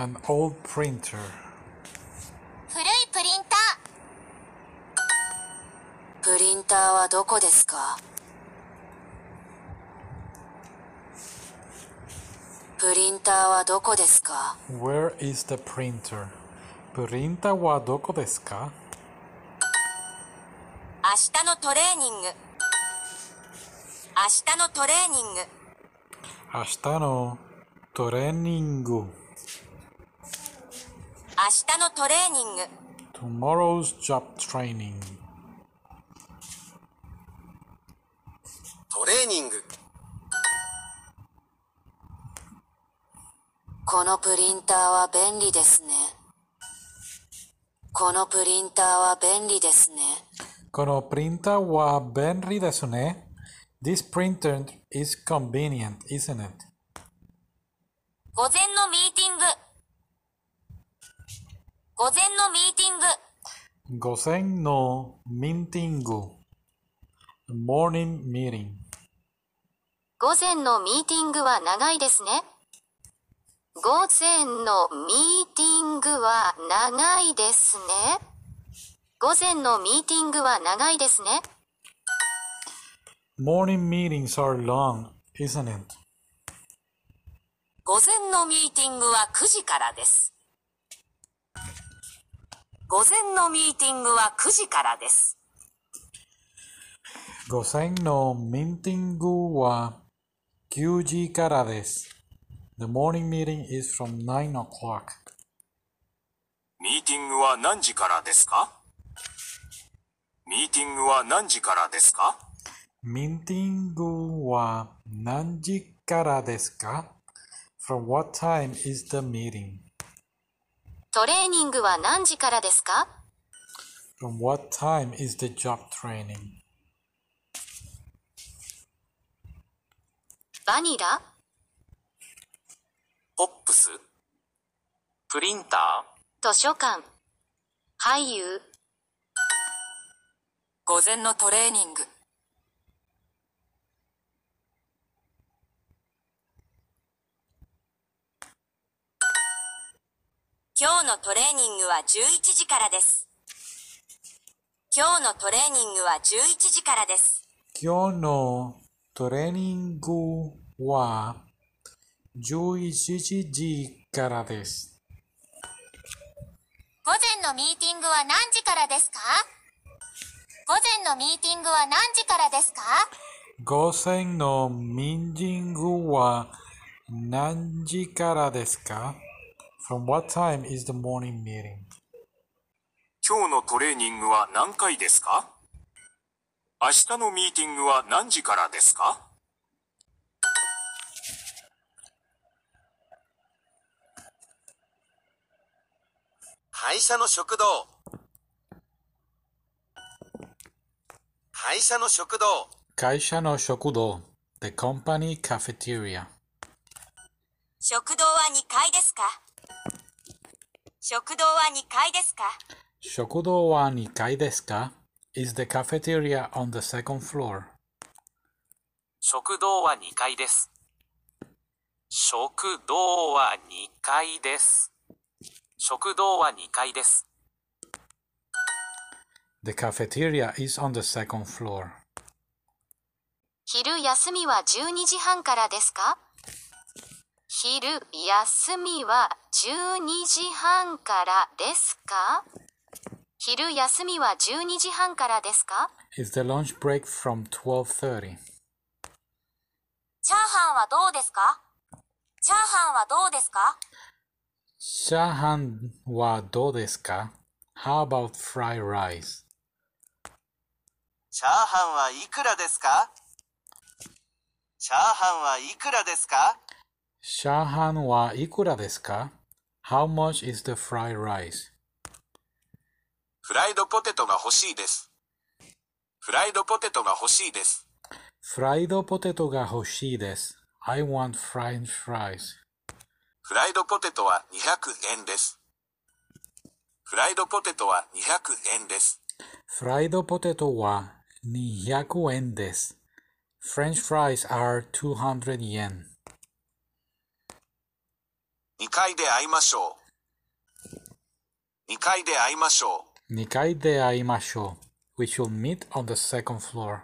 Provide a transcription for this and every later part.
プリンター。プーはどこですか？プリンターはどこですか？Where is the printer? プリンターはどこですか？明日のトレニング。明日のトレーニング。明日のトレーニング。明日のトレーニング。Tomorrow's トレーニング。このプリンターは便利ですね。このプリンターは便利ですね。このプリンタは便利ですね。This printer is convenient, isn't it? 午前のミーティング。午前のミーティング Gosen no mintingu. Morning meeting. 午前のミーティングは長いですね午前のミーティングは長いですね午前のミーティングは長いですね Morning meetings are long, isn't it? 午前のミーティングは9時からです。午前のミーティングは9時からです。午前のミーティングは9時からです。The morning meeting is from 9 o'clock. ミーティングは何時からですか？ミーティングは何時からですか？ミーティングは何時からですか ?From what time is the meeting? トレーニングは何時からですか？From what time is the job training? バニラ？ポップス？プリンタ図書館。俳優？午前のトレーニング今日のトレーニングは11時からです。今日のトレーニングは11時からです。Kyo no trainingu wa 11時からです。午前のミーティングは何時からですか？午前のミーティングは何時からですか？午前のミーティングは何時からですか？From what time is the morning meeting? 今日のトレーニングは何回ですか？明日のミーティングは何時からですか？会社の食堂。会社の食堂。会社の食堂。The company cafeteria 食堂は2階ですか？食堂は2階ですか食堂は2階ですか Is the cafeteria on the second floor? 食堂は2階です。食堂は2階です。食堂は2階です。The cafeteria is on the second floor. 昼休みは12時半からですか昼休みは12時半からですか昼休みは12時半からですか Is the lunch break from 12:30? チャーハンはどうですかチャーハンはどうですかチャーハンはどうですか How about fried rice? チャーハンはいくらですかチャーハンはいくらですかチャーハンはいくらですか ?How much is the fried rice? フライドポテトが欲しいです。フライドポテトが欲しいです。フライドポテトが欲しいです。I want fried fries. フライドポテトは200円です。フライドポテトは200円です。フライドポテトは200円です。French fries are 200 yen. 2階で会いましょう。2階で会いましょう。2階で会いましょう。We should meet on the second floor.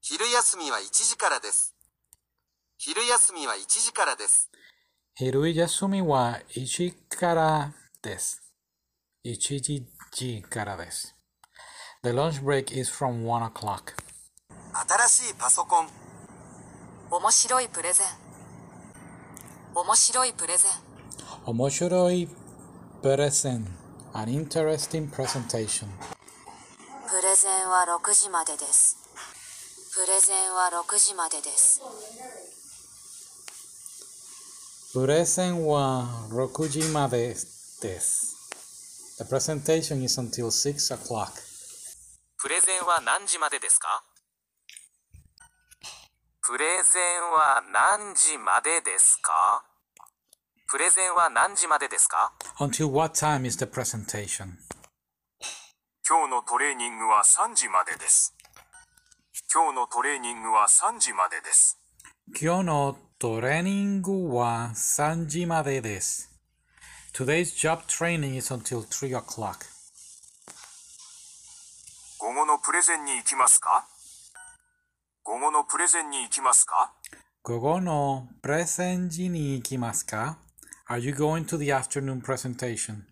昼休みは1時からです。昼休みは1時からです。昼休みは1時からです。1時からです。The lunch break is from 1 o'clock. 新しいパソコン。面白いプレゼン。面白いプレゼン。面白いプレゼン An interesting presentation. プレゼンは6時までです。プレゼンは6時までです。プレゼンは6時までです。The presentation is until 6 o'clock. プレゼンは何時までですか？プレゼンは何時までですか？プレゼンは何時までですか？Until what time is the presentation? 今日のトレーニングは3時までです。今日のトレーニングは3時までです。今日のトレーニングは3時までです。Today's job training is until 3 o'clock. 午後のプレゼンに行きますか？午後のプレゼンに行きますか？午後のプレゼン時に行きますか？Are you going to the afternoon presentation?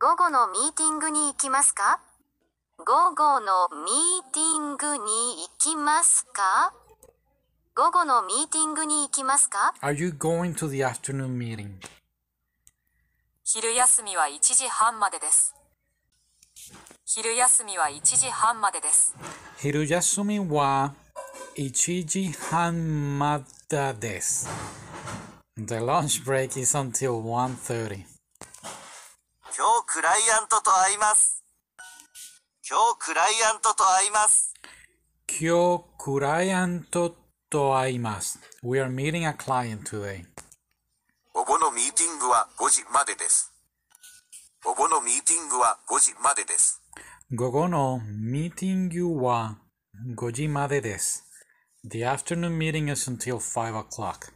午後のミーティングに行きますか？午後のミーティングに行きますか？午後のミーティングに行きますか？Are you going to the afternoon meeting? 昼休みは1時半までです。昼休みは1時半までです。昼休みは1時半までです。The lunch break is until 1.30. 今日クライアントと会います。今日クライアントと会います。今日クライアントと会います。We are meeting a client today. 午後のミーティングは5時までです。午後のミーティングは5時までです。午後のミーティングは5時までです。The afternoon meeting is until 5 o'clock.